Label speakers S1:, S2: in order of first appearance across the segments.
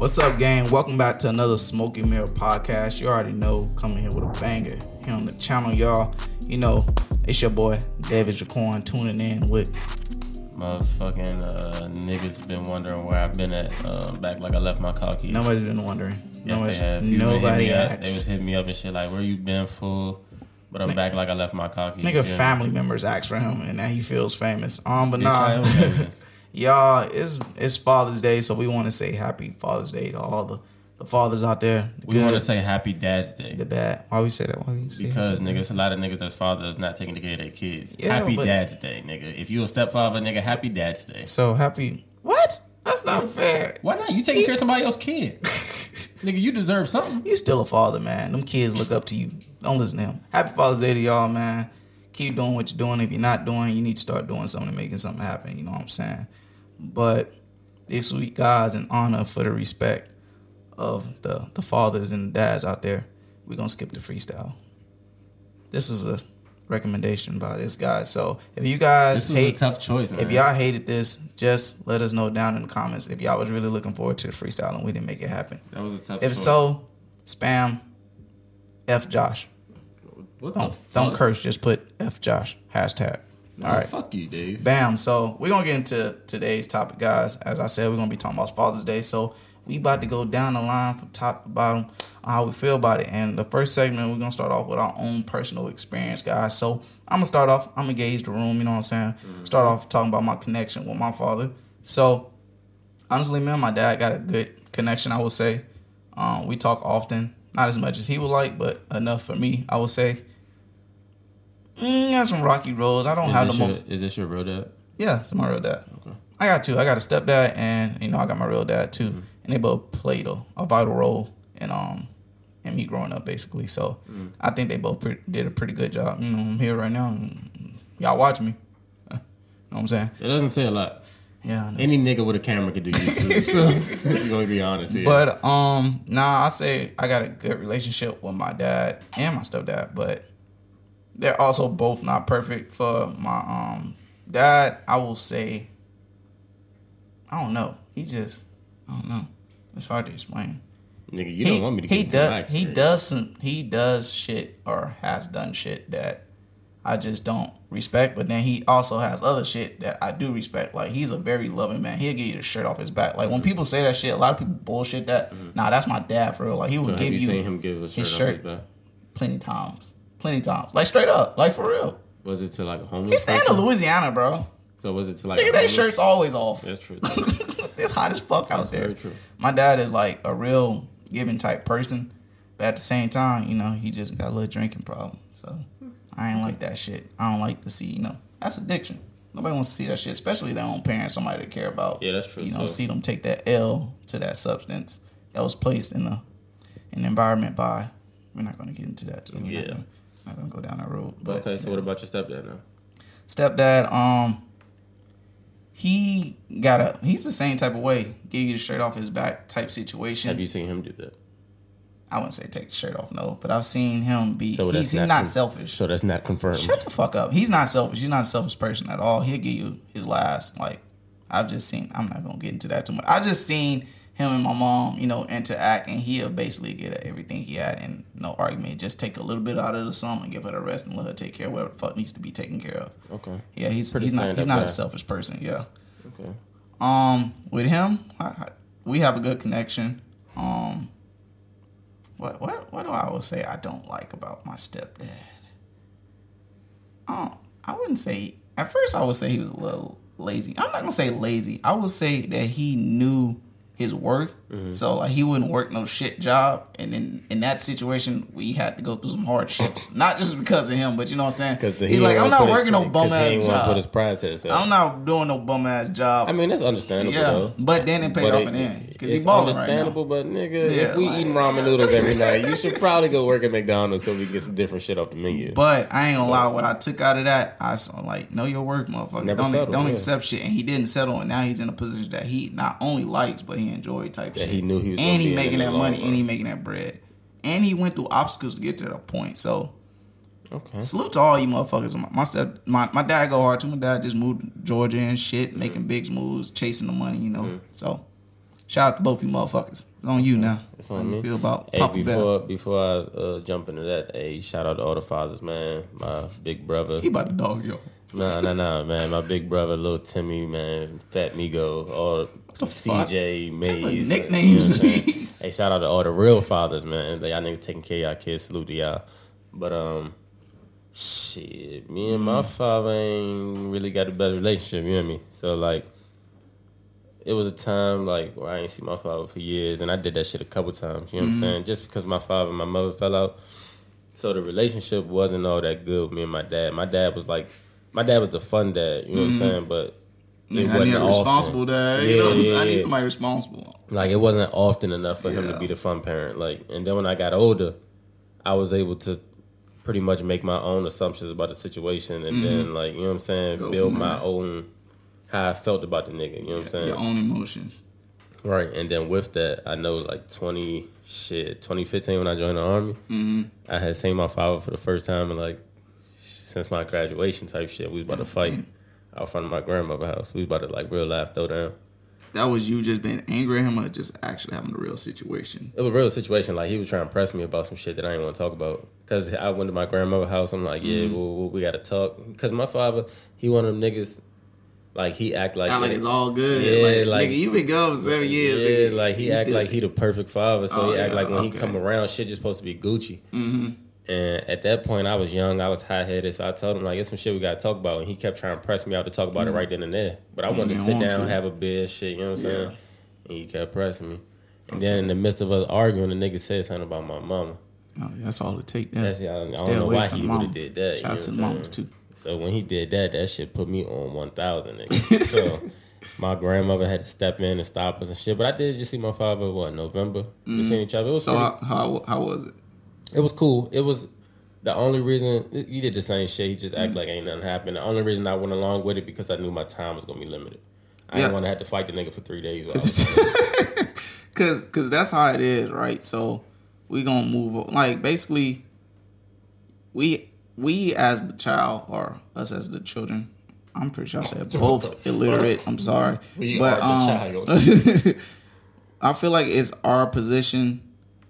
S1: What's up, gang? Welcome back to another Smoky Mirror podcast. You already know, coming here with a banger here on the channel, y'all. You know, it's your boy David Jaquan tuning in with
S2: Motherfucking uh, niggas been wondering where I've been at. Uh, back like I left my car keys.
S1: nobody's been wondering.
S2: Yes,
S1: Nobody's-
S2: they have. People been
S1: nobody
S2: up. They was hitting me up and shit like, "Where you been, fool?" But I'm back like I left my car keys.
S1: Nigga,
S2: yeah.
S1: family members asked for him, and now he feels famous. Um, but nah,
S2: I am famous.
S1: y'all, it's it's Father's Day, so we want to say Happy Father's Day to all the, the fathers out there. the
S2: We want to say Happy Dad's Day
S1: the bad. Why we say that? Why we say
S2: because niggas, a lot of niggas that's fathers not taking care of their kids.
S1: Yeah,
S2: happy Dad's Day, nigga. If you a stepfather, nigga, Happy Dad's Day.
S1: So happy. What? That's not fair.
S2: Why not? You taking care of somebody else's kid, nigga. You deserve something.
S1: You still a father, man. Them kids look up to you. Don't listen to him. Happy Father's Day to y'all, man. Keep doing what you're doing. If you're not doing, you need to start doing something, making something happen. You know what I'm saying? But this week, guys, in honor for the respect of the the fathers and dads out there, we're gonna skip the freestyle. This is a recommendation by this guy. So if you guys
S2: This was
S1: hate
S2: a tough choice, man.
S1: if y'all hated this, just let us know down in the comments if y'all was really looking forward to the freestyle and we didn't make it happen.
S2: that was a tough.
S1: If
S2: choice.
S1: so, spam F Josh.
S2: what
S1: Don't
S2: fuck?
S1: don't curse. Just put F Josh hashtag.
S2: No,
S1: All right.
S2: fuck you, Dave.
S1: Bam. So we're gonna get into today's topic, guys. As I said, we're gonna be talking about Father's Day. So we about to go down the line from top to bottom on how we feel about it. And the first segment, we're gonna start off with our own personal experience, guys. So I'm gonna start off. I'm gonna gauge the room. You know what I'm saying? Start off talking about my connection with my father. So honestly, man, my dad got a good connection. I would say. Um, we talk often, not as much as he would like, but enough for me. I would say. Mm, got some rocky roads. I don't
S2: Is
S1: have the
S2: your,
S1: most.
S2: is this your real dad?
S1: Yeah, it's my real dad.
S2: Okay.
S1: I got two. I got a stepdad, and you know I got my real dad too,
S2: Mm-hmm.
S1: and they both played a, a vital role in um in me growing up, basically. So
S2: Mm-hmm.
S1: I think they both pre- did a pretty good job. You know, I'm here right now. And y'all watch me. Uh, know what I'm saying?
S2: It doesn't say a lot.
S1: Yeah. I know.
S2: Any nigga with a camera could do YouTube. so you're gonna be honest here.
S1: But um, nah, I say I got a good relationship with my dad and my stepdad, but they're also both not perfect. For my um dad, I will say, I don't know. He just, I don't know. It's hard to explain.
S2: nigga, you
S1: he,
S2: don't want me to get
S1: he does he does some he does shit or has done shit that I just don't respect. But then he also has other shit that I do respect. Like he's a very loving man. He'll give you the shirt off his back. Like when people say that shit, a lot of people bullshit that. Nah, that's my dad for real. Like he
S2: Mm-hmm. So
S1: would give
S2: you
S1: you
S2: seen him give a shirt,
S1: his shirt
S2: his back?
S1: plenty times, plenty times. Like straight up, like for real.
S2: Was it to like a homeless?
S1: He's staying in? Louisiana, bro.
S2: So was it to like?
S1: Nigga,
S2: a
S1: that shirt's always off.
S2: That's true.
S1: it's hot as fuck out there.
S2: very true.
S1: My dad is like a real giving type person, but at the same time, you know, he just got a little drinking problem. So I ain't like that shit. I don't like to see, you know, that's addiction. Nobody wants to see that shit, especially their own parents, somebody they care about.
S2: Yeah, that's true,
S1: You know,
S2: so-
S1: see them take that L to that substance that was placed in the an environment by. We're not going to get into that. Today. We're
S2: Yeah.
S1: Not gonna, not go down that road. But
S2: okay, so what about your stepdad now?
S1: stepdad um he got a he's the same type of way give you the shirt off his back type situation
S2: Have you seen him do that?
S1: i wouldn't say take the shirt off no but i've seen him be
S2: So
S1: he's,
S2: that's
S1: he's
S2: not
S1: not,
S2: con-
S1: selfish
S2: So that's not confirmed.
S1: shut the fuck up he's not selfish he's not a selfish person at all he'll give you his last like i've just seen i'm not gonna get into that too much i just seen him and my mom, you know, interact, and he'll basically get everything he had, and no argument. Just take a little bit out of the sum and give her the rest, and let her take care of whatever the fuck needs to be taken care of.
S2: Okay.
S1: Yeah, he's
S2: Pretty
S1: he's not he's not a selfish person. Yeah.
S2: Okay.
S1: Um, with him, I, I- we have a good connection. Um, what what what do I would say I don't like about my stepdad? Um, I wouldn't say at first I would say he was a little lazy. I'm not gonna say lazy. I would say that he knew his worth.
S2: Mm-hmm.
S1: So like he wouldn't work no shit job, and in in that situation we had to go through some hardships. not just because of him, but you know what I'm saying.
S2: Because
S1: He's like, I'm not working no bum ass
S2: to put his
S1: job.
S2: pride to himself.
S1: I'm not doing no bum ass job.
S2: I mean, that's understandable
S1: Yeah,
S2: though.
S1: but then it paid
S2: But
S1: off
S2: it-
S1: in the end because he
S2: it's
S1: balling right
S2: understandable, but nigga,
S1: Yeah,
S2: if we
S1: like-
S2: eating ramen noodles every night, you should probably go work at McDonald's so we can get some different shit off the menu.
S1: But I ain't gonna lie, what I took out of that, I saw like, know your worth, motherfucker.
S2: Never
S1: don't
S2: settle,
S1: don't
S2: yeah.
S1: accept shit, and he didn't settle, and now he's in a position that he not only likes, but he enjoyed type
S2: That
S1: shit.
S2: he knew he was
S1: and he
S2: in
S1: making that money,
S2: run.
S1: and he making that bread, and he went through obstacles to get to that point. So
S2: okay.
S1: salute to all you motherfuckers. My, my step, my, my dad go hard too. My dad just moved to Georgia and shit, making big moves, chasing the money, you know.
S2: Mm-hmm.
S1: So Shout out to both you motherfuckers. It's on you now.
S2: It's on
S1: you
S2: me.
S1: feel about
S2: Hey,
S1: Papa
S2: before
S1: Bell?
S2: before I uh, jump into that, hey, shout out to all the fathers, man. My big brother.
S1: He about to dog yo.
S2: Nah, nah, nah, man. My big brother, little Timmy, man, Fat Migo, all? CJ, Mays.
S1: nicknames
S2: you know what I'm saying?
S1: these?
S2: Hey, shout out to all the real fathers, man. Y'all niggas taking care of y'all kids. Salute to y'all. But um, shit, me and
S1: Mm.
S2: my father ain't really got a better relationship. You know what I mean? So like, it was a time like where I ain't see my father for years, and I did that shit a couple times. You know what
S1: Mm-hmm.
S2: I'm saying? Just because my father and my mother fell out, so the relationship wasn't all that good with me and my dad. My dad was like, my dad was the fun dad. You know what I'm saying? But it
S1: Mm-hmm. I need
S2: wasn't
S1: a
S2: often.
S1: responsible dad.
S2: Yeah,
S1: you know what I'm saying?
S2: yeah,
S1: I need somebody responsible.
S2: Like it wasn't often enough for him to be the fun parent. Like, and then when I got older, I was able to pretty much make my own assumptions about the situation, and then like you know what I'm saying,
S1: Mm-hmm. Go
S2: build my own how I felt about the nigga. You know what I'm saying?
S1: Your own emotions.
S2: Right, and then with that, I know like twenty shit, twenty fifteen when I joined the army,
S1: Mm-hmm.
S2: I had seen my father for the first time in like since my graduation type shit. We was about to fight out front of my grandmother's house. We was about to like real life throw down.
S1: That was you just being angry at him or just actually having a real situation?
S2: It was a real situation. Like he was trying to press me about some shit that I didn't want to talk about. Cause I went to my grandmother's house. I'm like, yeah, well, we got to talk. Cause my father, he one of them niggas. Like he act like
S1: like it's all good.
S2: Yeah,
S1: like,
S2: like-
S1: nigga, you been gone for seven years.
S2: Yeah,
S1: nigga.
S2: like he
S1: You
S2: act
S1: still-
S2: like he the perfect father. So
S1: Oh,
S2: he act
S1: yeah,
S2: like when
S1: okay.
S2: he come around, shit just supposed to be Gucci.
S1: Mhm.
S2: And at that point, I was young, I was high headed, so I told him like, "It's some shit we got to talk about." And he kept trying to press me out to talk about it right then and there. But I wanted to sit
S1: want
S2: down,
S1: to.
S2: have a beer, shit. You know what I'm
S1: Yeah.
S2: saying? And he kept pressing me. And then in the midst of us arguing, the nigga said something about my mama.
S1: Oh, yeah, that's all it take. There.
S2: That's I, I don't know why he would have did that.
S1: Shout out to the mamas too.
S2: So when he did that, that shit put me on one thousand. so my grandmother had to step in and stop us and shit. But I did just see my father. What November? We seen each other. It was
S1: Mm-hmm. So how, how how was it?
S2: it was cool. It was the only reason you did the same shit. He just
S1: Mm.
S2: act like ain't nothing happened. The only reason I went along with it because I knew my time was gonna be limited. I
S1: Yeah.
S2: didn't want to have to fight the nigga for three days. while I was-
S1: Cause, cause that's how it is, right? So we gonna move on. like basically we we as the child or us as the children. I'm pretty sure I said both
S2: fuck?
S1: illiterate. I'm sorry,
S2: We
S1: but um, I feel like it's our position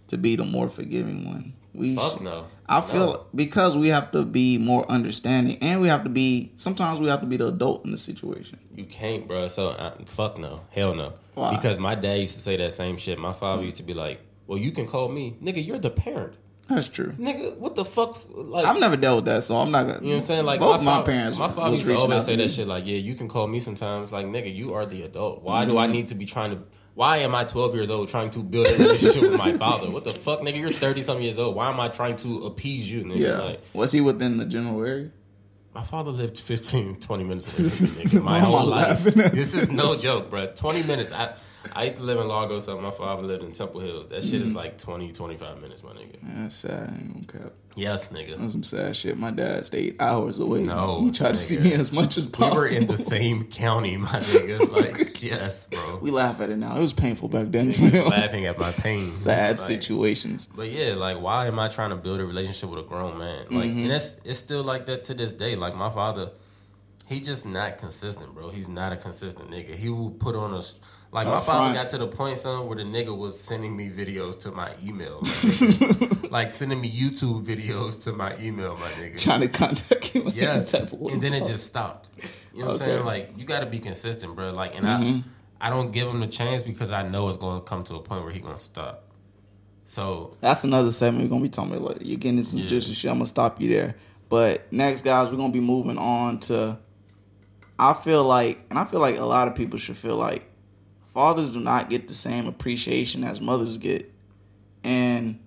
S1: to be the more forgiving one. We
S2: Fuck
S1: sh-
S2: no.
S1: I feel
S2: No.
S1: because we have to be more understanding, and we have to be. Sometimes we have to be the adult in the situation.
S2: You can't, bro. So uh, fuck no, hell no.
S1: Why?
S2: Because my dad used to say that same shit. My father used to be like, "Well, you can call me, nigga. You're the parent,
S1: That's true.
S2: nigga. What the fuck? Like,
S1: I've never dealt with that, so I'm not gonna.
S2: You know what I'm saying? Like
S1: both
S2: my,
S1: my, parents.
S2: my father used to always say
S1: to
S2: that shit. Like, yeah, you can call me sometimes. Like, nigga, you are the adult. Why do
S1: Mm-hmm.
S2: I need to be trying to? Why am I 12 years old trying to build a relationship with my father? What the fuck, nigga? You're 30 something years old. Why am I trying to appease you, nigga?
S1: Yeah.
S2: Like,
S1: was he within the general area?
S2: my father lived 15, 20 minutes away from me, nigga. My
S1: Why am I
S2: whole life. This is no joke, bro. 20 minutes. I I used to live in Largo, so my father lived in Temple Hills. That shit is like 20, 25 minutes, my nigga.
S1: Yeah, that's sad. I ain't gonna cap.
S2: Yes, nigga.
S1: That's some sad shit. My dad stayed hours away.
S2: No,
S1: he tried to see me as much as possible.
S2: We were in the same county, my nigga. Like, yes, bro.
S1: We laugh at it now. It was painful back then. for him.
S2: laughing at my pain.
S1: Sad
S2: Like,
S1: situations.
S2: But yeah, like why am I trying to build a relationship with a grown man? Like
S1: Mm-hmm.
S2: and that's it's still like that to this day. Like my father, he just not consistent, bro. He's not a consistent nigga. He will put on a like my father got to the point, son, where the nigga was sending me videos to my email, nigga. like sending me YouTube videos to my email, my nigga.
S1: Trying to contact you.
S2: Yes,
S1: any type of way.
S2: and then it just stopped. You know what I'm saying? Like you got to be consistent, bro. Like, and
S1: Mhm.
S2: I, I don't give him the chance because I know it's going to come to a point where he gonna stop. So
S1: That's another segment we're gonna be talking about later. You're getting some
S2: Yeah.
S1: juicy shit. I'm gonna stop you there. But next, guys, we're gonna be moving on to. I feel like, and I feel like a lot of people should feel like fathers do not get the same appreciation as mothers get, and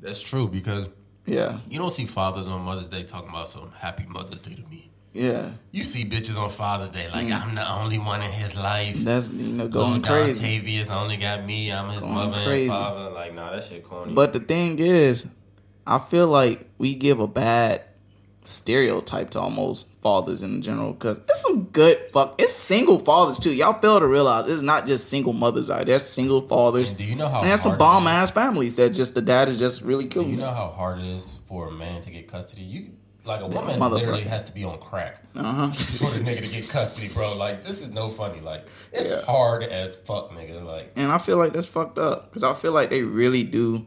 S2: that's true because
S1: yeah,
S2: you don't see fathers on Mother's Day talking about some Happy Mother's Day to me.
S1: yeah,
S2: You see bitches on Father's Day like
S1: Mm.
S2: I'm the only one in his life.
S1: that's you know going
S2: Don
S1: crazy.
S2: Tavius only got me. I'm his
S1: Going
S2: mother
S1: crazy.
S2: and father. Like, nah, that shit corny.
S1: But the thing is, I feel like we give a bad stereotype to almost fathers in general because it's some good fuck. It's single fathers too. Y'all fail to realize it's not just single mothers out. there. There's single fathers.
S2: And do you know how
S1: And there's some bomb ass families that just the dad is just really killing
S2: you know how hard it is for a man to get custody? You like a woman literally has to be on crack
S1: Uh huh.
S2: for the nigga to get custody, bro. Like this is no funny. Like it's
S1: Yeah.
S2: hard as fuck, nigga. Like
S1: And I feel like that's fucked up because I feel like they really do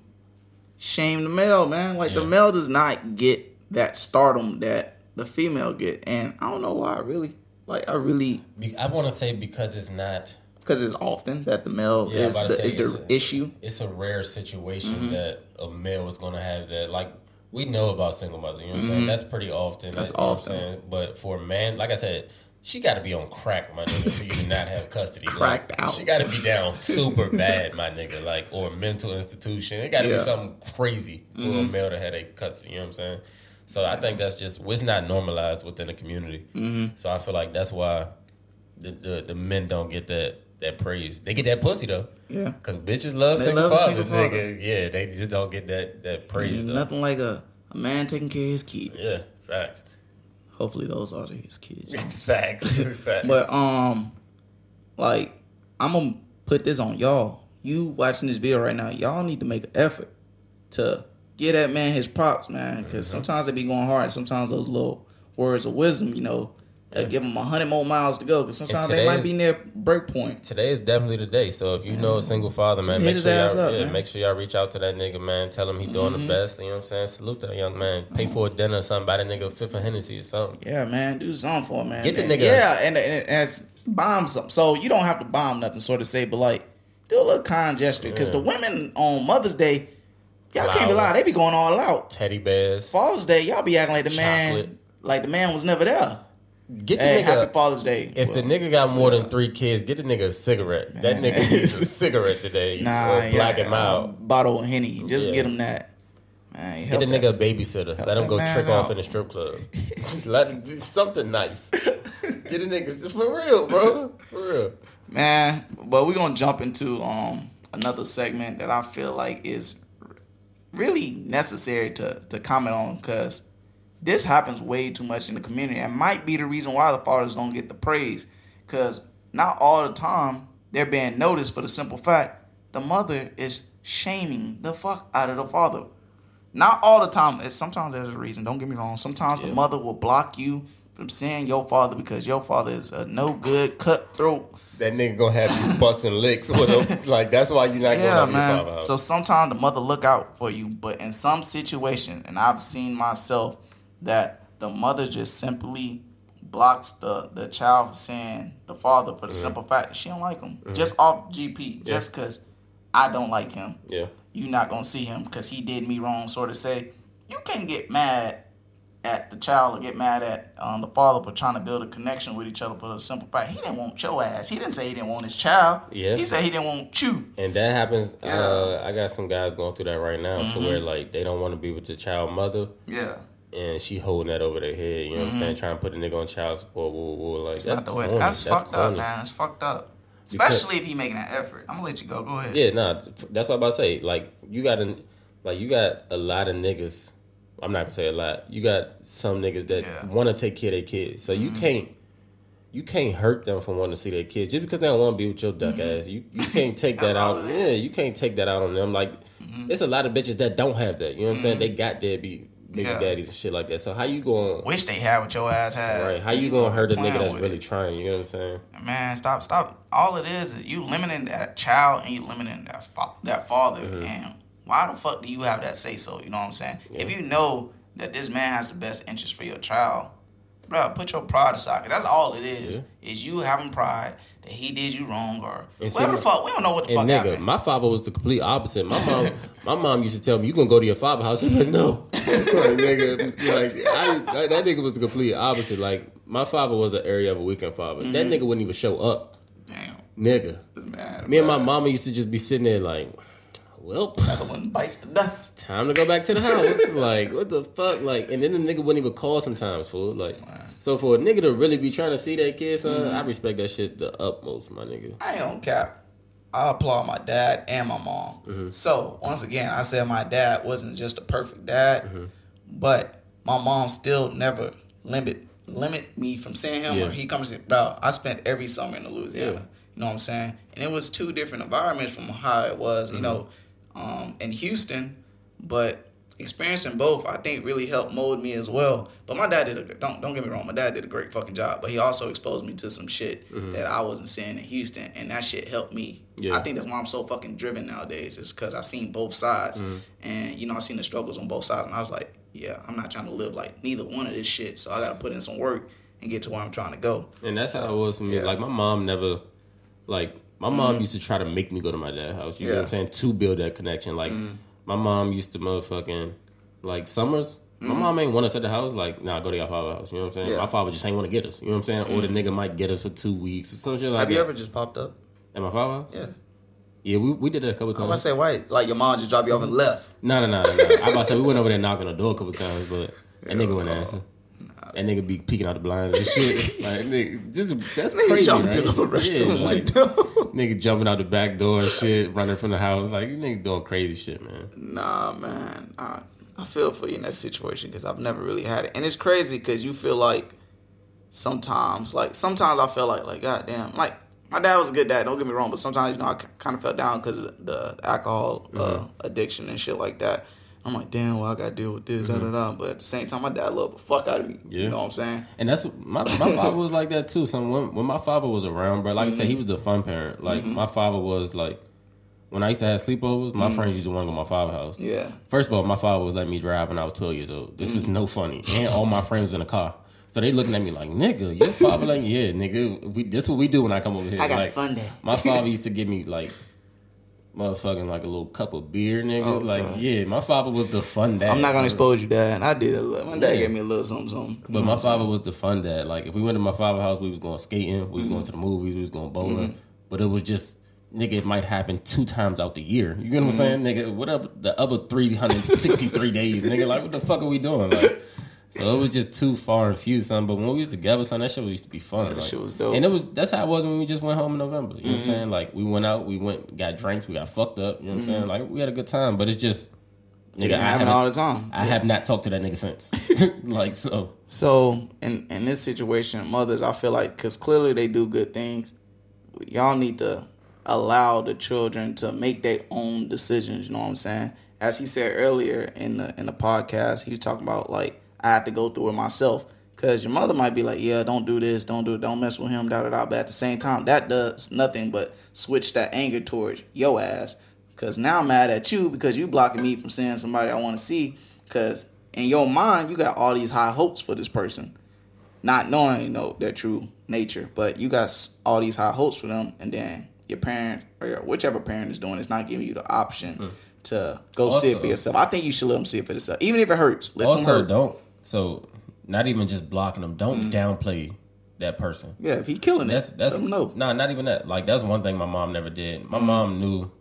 S1: shame the male, man. Like the male does not get that stardom that the female get, and I don't know why. Really, like I really
S2: I want to say because it's not.
S1: because it's often that the male
S2: Yeah,
S1: is the, is the
S2: a-
S1: issue.
S2: It's a rare situation
S1: Mm-hmm.
S2: that a male is gonna have that. Like we know about single mother. You know what I'm saying? That's pretty often.
S1: Mm-hmm. That's
S2: you know what I'm
S1: often.
S2: But for a man, like I said. She got to be on crack, my nigga, for you to not have custody.
S1: Cracked
S2: like,
S1: out.
S2: She got to be down super bad, my nigga, like or a mental institution. It got to
S1: Yeah.
S2: be something crazy for a male to have a custody. You know what I'm saying? So I think that's just it's not normalized within the community.
S1: Mm-hmm.
S2: So I feel like that's why the, the the men don't get that that praise. They get that pussy though.
S1: Yeah,
S2: Cause bitches love
S1: They
S2: single
S1: love
S2: fathers,
S1: single father.
S2: nigga. Yeah, they just don't get that that praise. Though.
S1: nothing like a, a man taking care of his kids.
S2: Yeah, facts.
S1: Hopefully those are his kids.
S2: facts. facts.
S1: But um, like I'm gonna put this on y'all. You watching this video right now, y'all need to make an effort to give that man his props, man. Because
S2: Mm-hmm.
S1: sometimes they be going hard. Sometimes those little words of wisdom, you know, they
S2: Yeah.
S1: give them a hundred more miles to go. Because sometimes they might be near break point.
S2: Today is definitely the day. So if you know a single father, man, make sure y'all,
S1: up,
S2: yeah,
S1: man. Mm-hmm.
S2: make sure y'all reach out to that nigga, man. Tell him he doing the best. You know what I'm saying? Salute that young man. Pay for a dinner or something. Buy that nigga a fifth of Hennessy or something.
S1: Yeah, man, do something for him, man.
S2: Get the nigga-
S1: Yeah, and, and as bomb something. So you don't have to bomb nothing, sort of say, but like do a little kind gesture. Because the women on Mother's Day, y'all can't be
S2: Flowers.
S1: lying, they be going all out.
S2: Teddy bears.
S1: Father's Day, y'all be acting like the
S2: Chocolate.
S1: man, like the man was never there.
S2: Get the
S1: Hey,
S2: nigga.
S1: happy Father's Day.
S2: if the nigga got more than three kids, get the nigga a cigarette. That
S1: Man.
S2: nigga needs a cigarette today.
S1: nah,
S2: or black
S1: yeah,
S2: him out.
S1: bottle of henny, just
S2: Yeah.
S1: get him that. Man,
S2: Get
S1: help
S2: the
S1: that-
S2: nigga a babysitter. Let him go trick off in the strip club. Let him do something nice. Get a nigga for real, bro. For real.
S1: man. But we're gonna jump into um another segment that I feel like is really necessary to to comment on because this happens way too much in the community and might be the reason why the fathers don't get the praise because not all the time they're being noticed for the simple fact the mother is shaming the fuck out of the father. Not all the time. It's, sometimes there's a reason. Don't get me wrong. Sometimes the mother will block you from seeing your father because your father is a no good cutthroat
S2: That nigga gonna have you busting licks with him. Like that's why you're not
S1: yeah,
S2: to your father
S1: man. So sometimes the mother look out for you, but in some situation, and I've seen myself that the mother just simply blocks the the child for seeing the father for the
S2: Mm-hmm.
S1: simple fact that she don't like him, just off GP, just because I don't like him.
S2: yeah.
S1: You not gonna see him because he did me wrong. Sort of say you can't get mad at the child or get mad at um, the father for trying to build a connection with each other for the simple fact he didn't want your ass. He didn't say he didn't want his child.
S2: Yeah.
S1: He said he didn't want you.
S2: And that happens. Uh,
S1: Yeah. Mm-hmm.
S2: I got some guys going through that right now, to where like they don't want to be with the child mother,
S1: Yeah.
S2: and she holding that over their head. You know what I'm saying? Trying to put a nigga on child support. Woo, woo, like
S1: That's
S2: that's
S1: not the way.
S2: corny.
S1: That's, fucked up, man. That's fucked up.
S2: Because-
S1: Especially if he making that effort. I'm gonna let you go. Go ahead.
S2: Yeah, nah. That's what I'm about to say. Like you got a, like you got a lot of niggas. I'm not gonna say a lot. You got some niggas that
S1: Yeah.
S2: want to take care of their kids. So you mm-hmm. can't. You can't hurt them from wanting to see their kids just because they don't want to be with your duck mm-hmm. ass. You you can't take that out. Yeah, you can't take that out on them. Like, mm-hmm. it's a lot of bitches that don't have that. You know what I'm saying? They got deadbeat baby
S1: Yeah.
S2: daddies and shit like that. So how you going?
S1: Wish they had what your ass had.
S2: Right? How you gonna hurt a nigga that's really
S1: it.
S2: trying? You know what I'm saying?
S1: Man, stop, stop. All it is is you limiting that child and you limiting that fa- that father.
S2: Mm-hmm.
S1: And why the fuck do you have that say so? You know what I'm saying? If you know that this man has the best interest for your child, bro, put your pride aside. 'cause that's all it is. Is you having pride that he did you wrong or
S2: And see,
S1: whatever the fuck. We don't know what the fuck
S2: And nigga,
S1: happened.
S2: my father was the complete opposite. My mom, my mom used to tell me, "You gonna go to your father's house?" I'm like, "No, like, nigga." Like, I, that nigga was the complete opposite. Like, my father was an area of a weekend father.
S1: Mm-hmm.
S2: That nigga wouldn't even show up,
S1: Damn,
S2: nigga. Me and my mama used to just be sitting there like, "Well,
S1: Another one bites the dust.
S2: time to go back to the house." like, what the fuck? Like, and then the nigga wouldn't even call sometimes, fool. Like, so for a nigga to really be trying to see that kid, son,
S1: Mm-hmm.
S2: I respect that shit the utmost, my nigga.
S1: I ain't on cap. I applaud my dad and my mom.
S2: Mm-hmm.
S1: So once again, I said my dad wasn't just a perfect dad,
S2: Mm-hmm.
S1: but my mom still never limit limit me from seeing him
S2: Yeah.
S1: or he comes bro. I spent every summer in Louisiana.
S2: Yeah.
S1: You know what I'm saying? And it was two different environments from how it was,
S2: Mm-hmm.
S1: you know, um, in Houston, but experiencing both, I think, really helped mold me as well. But my dad did a don't don't get me wrong, my dad did a great fucking job. But he also exposed me to some shit
S2: Mm-hmm.
S1: that I wasn't seeing in Houston, and that shit helped me.
S2: Yeah.
S1: I think that's why I'm so fucking driven nowadays, is because I seen both sides,
S2: Mm-hmm.
S1: and you know I seen the struggles on both sides, and I was like, yeah, I'm not trying to live like neither one of this shit. So I got to put in some work and get to where I'm trying to go.
S2: And that's how it was for me.
S1: Yeah.
S2: Like my mom never, like my mom used to try to make me go to my dad's house. You know what I'm
S1: Mm-hmm.
S2: saying? To build that connection. Like my mom used to motherfucking like summers. My mom ain't want us at the house. Like, nah, go to your father's house. You know what I'm saying?
S1: Mm-hmm. Yeah. Mm-hmm.
S2: My father just ain't want to get us. You know what I'm saying? Or the nigga might get us for two weeks or some shit like
S1: Have
S2: that.
S1: you ever just popped up?
S2: at my father's house?
S1: Yeah.
S2: Yeah, we, we did that a couple times.
S1: I'm gonna say, why? Like your mom just dropped you off and left.
S2: No, no, no, no. no. I about to say we went over there knocking on the door a couple times, but that nigga wouldn't answer. That nigga be peeking out the blinds and shit. like, nigga, just that's
S1: Nigga
S2: crazy,
S1: jumped
S2: right?
S1: the restroom
S2: Yeah, like, nigga jumping out the back door and shit, running from the house. Like, you nigga doing crazy shit, man.
S1: Nah, man. I, I feel for you in that situation because I've never really had it, and it's crazy because you feel like sometimes, like sometimes I feel like, like goddamn, like my dad was a good dad. Don't get me wrong, but sometimes you know I kind of felt down because of the alcohol uh, addiction and shit like that. I'm like, damn, well I got to deal with this, da mm-hmm. da da. But at the same time, my dad loved the fuck out of me.
S2: Yeah.
S1: You know what I'm saying?
S2: And that's my my father was like that too. So when when my father was around, bro, like I said, he mm-hmm. was the fun parent. Like mm-hmm. my father was like when I used to have sleepovers, my friends used to want to go to my father's house.
S1: Yeah.
S2: First of all, my father was letting me drive when I was 12 years old. This is no funny. And all my friends in the car. So they looking at me like, nigga, your father like, yeah, nigga, we, this what we do when I come over here.
S1: I got
S2: like,
S1: fun day.
S2: My father used to give me like, motherfucking like a little cup of beer, nigga.
S1: Oh,
S2: like,
S1: God.
S2: yeah, my father was the fun dad.
S1: I'm not gonna
S2: bro.
S1: expose you, dad. I did a little. My dad
S2: Yeah.
S1: gave me a little something, something.
S2: But my father was the fun dad. Like if we went to my father's house, we was going skating, we was
S1: Mm-hmm.
S2: going to the movies, we was going bowling. But it was just nigga, it might happen two times out the year. You get what I'm saying,
S1: Mm-hmm.
S2: nigga? What up the other three hundred sixty three days, nigga? Like what the fuck are we doing? Like so it was just too far and few, son. But when we was together, son, that shit used to be fun.
S1: that
S2: like-
S1: shit was dope. Mm-hmm.
S2: And it was that's how it was when we just went home in November. You know what I'm saying? Like we went out, we went got drinks, we got fucked up. You know what I'm saying? Like we had a good time. But it's just nigga,
S1: It
S2: I haven't,
S1: all the time.
S2: I have not talked to that nigga since. like so.
S1: So in in this situation, mothers, I feel like because clearly they do good things, y'all need to allow the children to make their own decisions. You know what I'm saying? As he said earlier in the in the podcast, he was talking about like I had to go through it myself. Cause your mother might be like, yeah, don't do this, don't do it, don't mess with him, da da da. But at the same time, that does nothing but switch that anger towards your ass. Cause now I'm mad at you because you blocking me from seeing somebody I want to see. Cause in your mind, you got all these high hopes for this person, not knowing you know their true nature. But you got all these high hopes for them, and then your parent or your, whichever parent is doing, it's not giving you the option hmm. to go see it for yourself. I think you should let them see it for themselves, even if it hurts. Let them
S2: also
S1: hurt.
S2: don't so not even just blocking them. Don't mm-hmm. downplay that person.
S1: Yeah, if he killing
S2: that's
S1: it,
S2: that's
S1: let know.
S2: nah not even that. Like that's one thing my mom never did. My mm-hmm. mom knew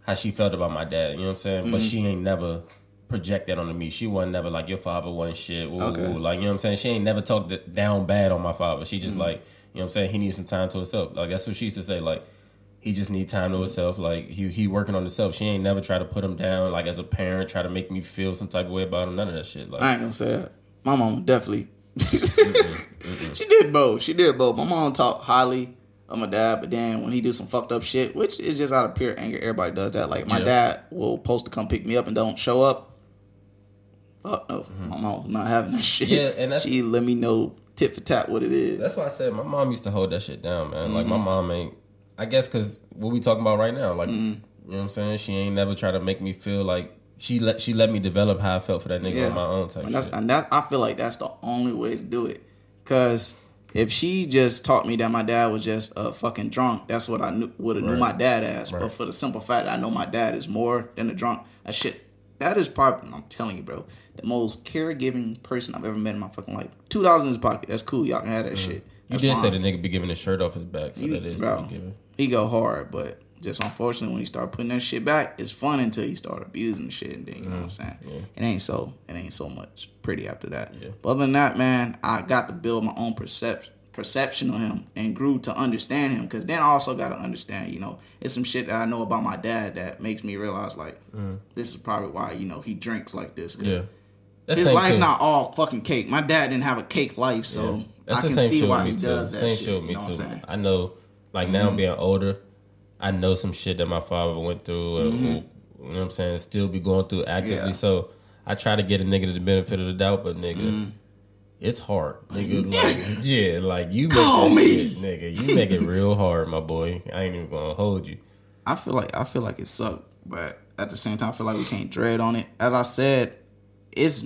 S2: how she felt about my dad you know what i'm saying? But mm-hmm. she ain't never project that onto me. She wasn't never like your father wasn't shit woo,
S1: Okay.
S2: woo. like you know what i'm saying? She ain't never talked down bad on my father. She just like you know what i'm saying? He needs some time to himself like that's what she used to say like he just need time to himself. Like he he working on himself. She ain't never try to put him down. Like as a parent, try to make me feel some type of way about him. None of that shit. Like
S1: I ain't gonna say that. My mom definitely. she did both. She did both. My mom talked highly of my dad, but then when he do some fucked up shit, which is just out of pure anger, everybody does that. Like my
S2: Yeah.
S1: dad will post to come pick me up and don't show up. Fuck no, my mom was not having that shit.
S2: Yeah, and
S1: she let me know tit for tat what it is.
S2: That's why I said my mom used to hold that shit down, man. Like
S1: Mm-hmm.
S2: my mom ain't. I guess because what we talking about right now, like
S1: Mm-hmm.
S2: you know what I'm saying. She ain't never try to make me feel like she let she let me develop how I felt for that nigga
S1: Yeah.
S2: on my own type
S1: And that's
S2: shit.
S1: and that I feel like that's the only way to do it. Cause if she just taught me that my dad was just a fucking drunk, that's what I knew would have knew my dad as. But for the simple fact that I know my dad is more than a drunk, that shit that is probably I'm telling you, bro, the most caregiving person I've ever met in my fucking life. Two dollars in his pocket. That's cool. Y'all can have that shit.
S2: Mm. you
S1: That's
S2: did say
S1: fine.
S2: the nigga be giving his shirt off his back, so
S1: He-
S2: that is
S1: bro,
S2: he
S1: go hard, but just unfortunately when he start putting that shit back, it's fun until he start abusing the shit, and then you know what I'm saying. It ain't so it ain't so much pretty after that.
S2: Mm, Yeah.
S1: But other than that, man, I got to build my own perception perception of him and grew to understand him because then I also got to understand, you know, it's some shit that I know about my dad that makes me realize like this is probably why you know he drinks like this. 'cause
S2: Mm. Yeah,
S1: His life
S2: shit.
S1: not all fucking cake. My dad didn't have a cake life, so
S2: Yeah.
S1: I can see why he
S2: too.
S1: does that
S2: Same
S1: shit.
S2: shit with me
S1: you know
S2: too. I know, like now being older, I know some shit that my father went through. And, You know what I'm saying? Still be going through actively.
S1: Yeah.
S2: So I try to get a nigga to the benefit of the doubt, but nigga,
S1: Mm-hmm.
S2: it's hard, nigga. Like, yeah, like you make
S1: Call
S2: that
S1: me.
S2: shit, nigga. You make it real hard, my boy. I ain't even gonna hold you.
S1: I feel like I feel like it sucked, but at the same time, I feel like we can't dread on it. As I said, it's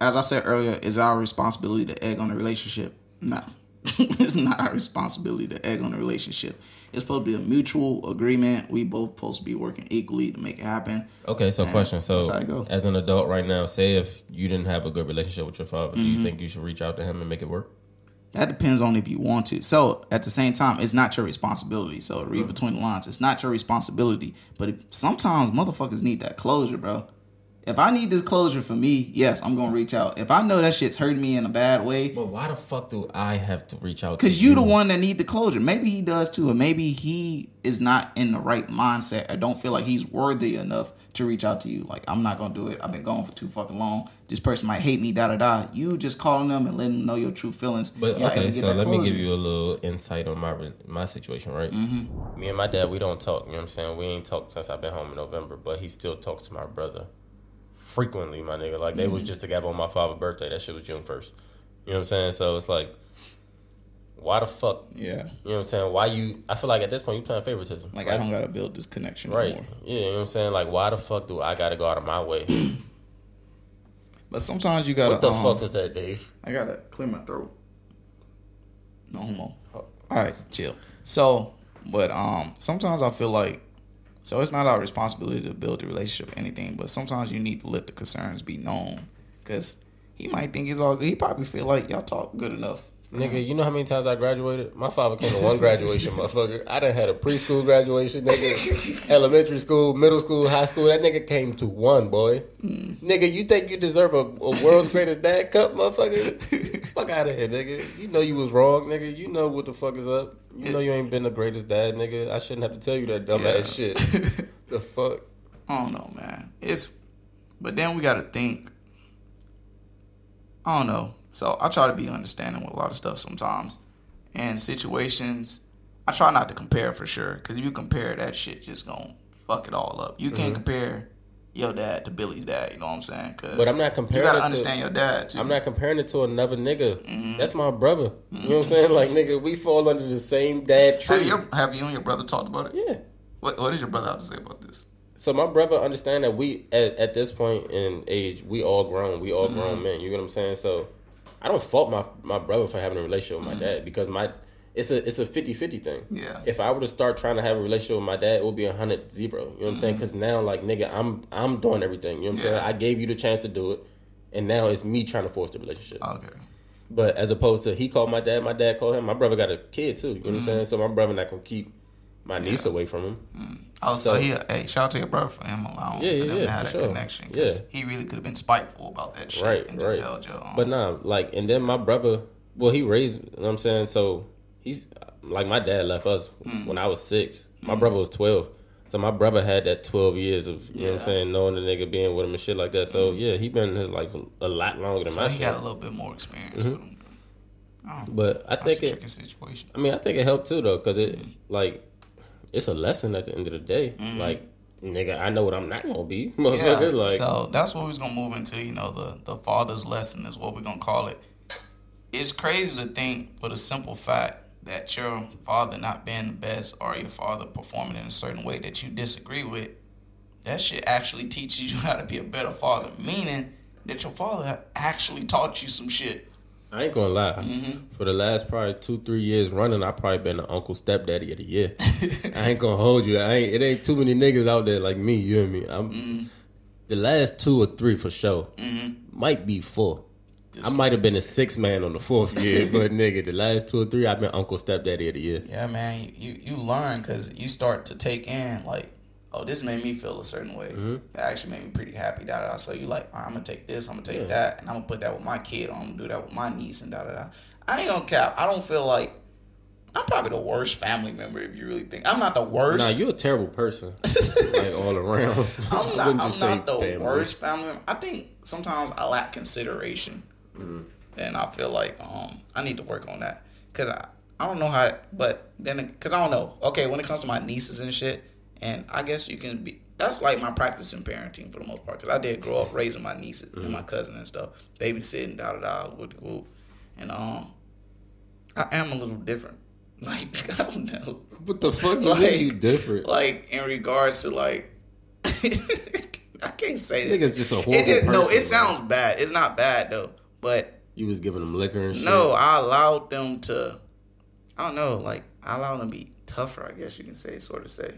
S1: as I said earlier, is our responsibility to egg on the relationship? No, it's not our responsibility to egg on a relationship. It's supposed to be a mutual agreement. We both supposed to be working equally to make it happen.
S2: Okay, so question. So,
S1: that's how it go.
S2: as an adult right now, say if you didn't have a good relationship with your father, do
S1: Mm-hmm.
S2: you think you should reach out to him and make it work?
S1: That depends on if you want to. So at the same time, it's not your responsibility. So read between the lines. It's not your responsibility. But if, sometimes motherfuckers need that closure, bro. If I need this closure for me, yes, I'm gonna reach out. If I know that shit's hurting me in a bad way,
S2: But why the fuck do I have to reach out?
S1: because
S2: to
S1: you the one that need the closure. Maybe he does too, or maybe he is not in the right mindset. I don't feel like he's worthy enough to reach out to you. Like I'm not gonna do it. I've been gone for too fucking long. This person might hate me. Da da da. You just calling them and letting them know your true feelings.
S2: But
S1: Y'all
S2: okay, so let me give you a little insight on my my situation, right? Mm-hmm. Me and my dad, we don't talk. You know what I'm saying? We ain't talked since I've been home in November, but he still talks to my brother frequently, my nigga. Like they was
S1: Mm-hmm.
S2: just together on my father's birthday. That shit was June first. You know what I'm saying? So it's like, why the fuck?
S1: Yeah.
S2: You know what I'm saying? Why you? I feel like at this point you playing favoritism.
S1: Like
S2: right?
S1: I don't gotta build this connection
S2: Right.
S1: anymore.
S2: Yeah. You know what I'm saying? Like why the fuck do I gotta go out of my way?
S1: But sometimes you gotta.
S2: what the
S1: um,
S2: fuck is that, Dave?
S1: I gotta clear my throat. No homo. All right, chill. So, but um, sometimes I feel like, so it's not our responsibility to build a relationship or anything, but sometimes you need to let the concerns be known, because he might think it's all good. He probably feel like y'all talk good enough.
S2: Nigga, uh-huh. you know how many times I graduated? My father came to one graduation, motherfucker. I done had a preschool graduation, nigga, elementary school, middle school, high school. That nigga came to one, boy. Hmm. Nigga, you think you deserve a, a world's greatest dad cup, motherfucker? fuck out of here, nigga. You know you was wrong, nigga. You know what the fuck is up. You know you ain't been the greatest dad, nigga. I shouldn't have to tell you that dumbass
S1: Yeah.
S2: shit. the fuck?
S1: I don't know, man. It's, but then we got to think. I don't know. So I try to be understanding with a lot of stuff sometimes, and situations. I try not to compare for sure, because if you compare, that shit just gonna fuck it all up. You
S2: Mm-hmm.
S1: can't compare your dad to Billy's dad. You know what I'm saying? Cause
S2: But I'm not comparing.
S1: You gotta
S2: it to-
S1: understand your dad too.
S2: I'm not comparing it to another nigga.
S1: Mm-hmm.
S2: That's my brother. You know what I'm saying? Like, nigga, we fall under the same dad tree.
S1: Have you, have you and your brother talked about it?
S2: Yeah.
S1: What What does your brother have to say about this?
S2: So my brother understand that we at, at this point in age, we all grown. We all
S1: Mm-hmm.
S2: grown men. You get what I'm saying? So I don't fault my my brother for having a relationship with my dad because my it's a it's a 50-50 thing.
S1: Mm-hmm. Yeah.
S2: If I were to start trying to have a relationship with my dad, it would be a hundred zero. You know what I'm saying? Because now, like nigga, I'm I'm doing everything. You know what I'm saying?
S1: Mm-hmm.
S2: I gave you the chance to do it, and now it's me trying to force the relationship.
S1: Okay.
S2: But as opposed to he called my dad, my dad called him. My brother got a kid too. You know
S1: Mm-hmm.
S2: what I'm saying? So my brother not gonna keep my niece away from him.
S1: Oh, so,
S2: So-
S1: he hey, shout out to your brother for him alone.
S2: Yeah,
S1: for
S2: yeah, yeah,
S1: to have
S2: for
S1: that
S2: sure.
S1: connection. 'cause
S2: Yeah.
S1: he really could have been spiteful about that shit
S2: Right,
S1: and just
S2: right.
S1: held your own.
S2: But nah, like, and then my brother, well, he raised, you know what I'm saying? So he's, like, my dad left us
S1: Mm.
S2: when I was six. My brother was 12. So my brother had that 12 years of, you know what
S1: Mm.
S2: I'm saying, knowing the nigga being with him and shit like that. So yeah, he been in his life a, lot longer than
S1: so
S2: my
S1: he
S2: shit.
S1: got a little bit more experience with him. Oh,
S2: But I think
S1: a
S2: it,
S1: tricky situation.
S2: I mean, I think it helped too, though, because it,
S1: Mm.
S2: like, it's a lesson at the end of the day.
S1: Mm-hmm.
S2: Like, nigga, I know what I'm not gonna be, motherfucker.
S1: Yeah,
S2: like,
S1: so that's what we're gonna move into. You know, the the father's lesson is what we're gonna call it. It's crazy to think for the simple fact that your father not being the best or your father performing in a certain way that you disagree with. That shit actually teaches you how to be a better father. Meaning that your father actually taught you some shit.
S2: I ain't gonna lie.
S1: Mm-hmm.
S2: For the last probably two, three years running, I probably been the uncle stepdaddy of the year. I ain't gonna hold you. I ain't. It ain't too many niggas out there like me. You and me. I'm
S1: Mm-hmm.
S2: the last two or three for sure. Might be four. I might have been a six man on the fourth year, but nigga, the last two or three, I've been uncle stepdaddy of the year.
S1: Yeah, man, you you, you learn because you start to take in like, oh, this made me feel a certain way.
S2: Mm-hmm.
S1: It actually made me pretty happy. Da da da. So you like, I'm gonna take this, I'm gonna take
S2: Yeah.
S1: that, and I'm gonna put that with my kid. Or I'm gonna do that with my niece, and da da da. I ain't gonna cap. I don't feel like I'm probably the worst family member if you really think. I'm not the worst.
S2: Nah, you're a terrible person, like all around.
S1: I'm not. I'm not the
S2: family.
S1: worst family member. I think sometimes I lack consideration,
S2: Mm-hmm.
S1: and I feel like um I need to work on that because I I don't know how. But then because I don't know. Okay, when it comes to my nieces and shit, and I guess you can be that's like my practice in parenting for the most part because I did grow up raising my nieces and my cousin and stuff, babysitting, da da da, whoop de whoop, and um, I am a little different. Like I don't know,
S2: What the fuck you
S1: Like-
S2: you different?
S1: like in regards to like, I can't say this.
S2: Nigga's just a horrible
S1: It no,
S2: person,
S1: it sounds bad. It's not bad though, but
S2: You was giving them liquor and shit.
S1: no, I allowed them to. I don't know, like I allowed them to be tougher. I guess you can say, sort of say.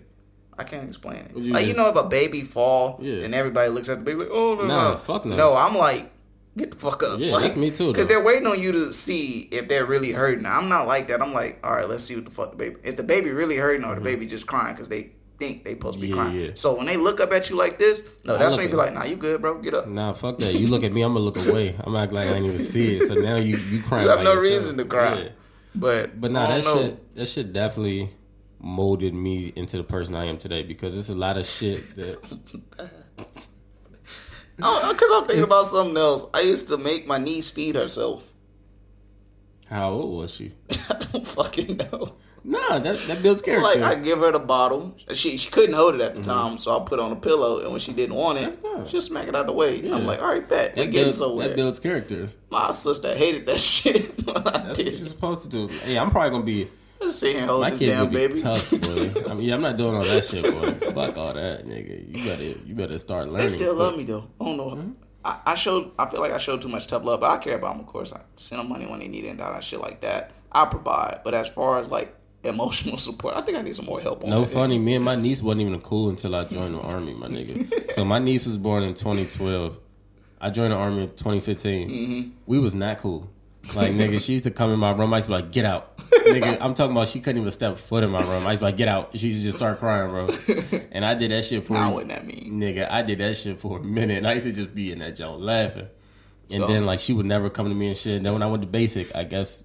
S1: I can't explain it.
S2: You
S1: like you know, if a baby fall,
S2: Yeah.
S1: and everybody looks at the baby like, oh no,
S2: Nah,
S1: no,
S2: fuck no.
S1: no. I'm like, get the fuck up.
S2: Yeah,
S1: like,
S2: that's me too,
S1: Because they're waiting on you to see if they're really hurting. I'm not like that. I'm like, all right, let's see what the fuck the baby. Is the baby really hurting or the baby just crying because they think they supposed to be
S2: Mm-hmm. Yeah,
S1: crying?
S2: yeah.
S1: So when they look up at you like this, no, that's when you be like, nah, you good, bro, get up.
S2: Nah, fuck that. You look at me, I'm gonna look away. I'm act like I didn't even see it. So now you you crying.
S1: You have no
S2: yourself.
S1: reason to cry. But
S2: But nah, that shit that shit definitely molded me into the person I am today because it's a lot of shit that
S1: Oh, because I'm thinking about something else. I used to make my niece feed herself.
S2: how old was she?
S1: I don't fucking know.
S2: Nah, that that builds character.
S1: Like I give her the bottle. She she couldn't hold it at the time, so I put it on a pillow. And when she didn't want it,
S2: Mm-hmm.
S1: she'll smack it out of the way.
S2: Yeah.
S1: I'm like, all right, bet.
S2: That
S1: getting
S2: builds,
S1: somewhere.
S2: that builds character.
S1: My sister hated that shit
S2: That's what you're supposed to do. Hey, I'm probably gonna be
S1: Just sit here and hold
S2: my
S1: this
S2: kids
S1: damn
S2: be
S1: baby.
S2: tough, boy. I mean, yeah, I'm not doing all that shit, boy. Fuck all that, nigga. You better you better start learning.
S1: They still love me though. I don't know.
S2: Mm-hmm.
S1: I, I showed. I feel like I showed too much tough love, but I care about them. Of course, I send them money when they need it and all that shit like that. I provide, but as far as like emotional support, I think I need some more help on
S2: No funny. Me and my niece wasn't even cool until I joined the army, my nigga. so my niece was born in 2012. I joined the army in 2015.
S1: Mm-hmm.
S2: We was not cool. Like nigga, she used to come in my room. I used to be like, "Get out, nigga." I'm talking about she couldn't even step foot in my room. I used to be like, "Get out." She used to just start crying, bro. And I did that shit for
S1: Now what that mean?
S2: nigga. I did that shit for a minute. And I used to just be in that joint laughing. And
S1: So-
S2: then like she would never come to me and shit. then when I went to basic, I guess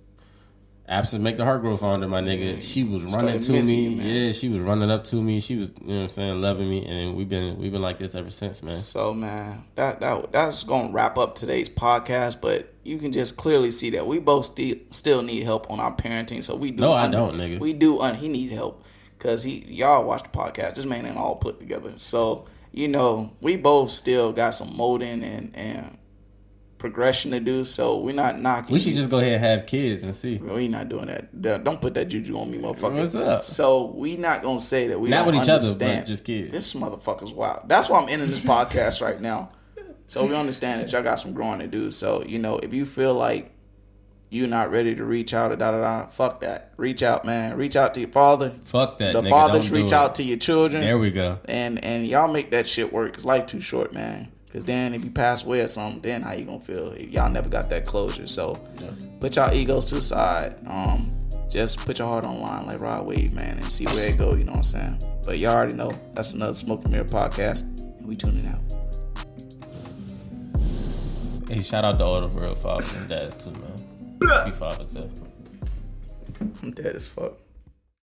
S2: absent make the heart grow founder, my nigga. She was running to me.
S1: you,
S2: yeah, she was running up to me. She was, you know what I'm saying, loving me. And we've been we've been like this ever since, man.
S1: So man, that that that's gonna wrap up today's podcast. But you can just clearly see that we both still still need help on our parenting. So we do.
S2: No, I don't, nigga.
S1: We do. Un- he needs help because he y'all watch the podcast. This man ain't all put together. So you know we both still got some molding and and progression to do. So we're not knocking.
S2: We should just go ahead and have kids and see.
S1: We not doing that. Don't put that juju on me, motherfucker.
S2: What's up?
S1: So we not gonna say that we
S2: Not with each other,
S1: understand.
S2: but just kids.
S1: This motherfucker's wild. That's why I'm ending this podcast right now. So we understand that y'all got some growing to do. So you know, if you feel like you're not ready to reach out, da da da, fuck that. Reach out, man. Reach out to your father.
S2: Fuck that.
S1: The
S2: nigga.
S1: fathers reach out to your children
S2: There we go.
S1: and and y'all make that shit work. Cause life too short, man. Cause then if you pass away or something, then how you gonna feel? If y'all never got that closure. So put y'all egos to the side. Um, just put your heart on the line like Rod Wave, man, and see where it go. You know what I'm saying? But y'all already know that's another Smoke and Mirror podcast, and we tuning out.
S2: Hey, shout out to all the real fathers and dads too, man. Happy Father's Day.
S1: I'm dead as fuck.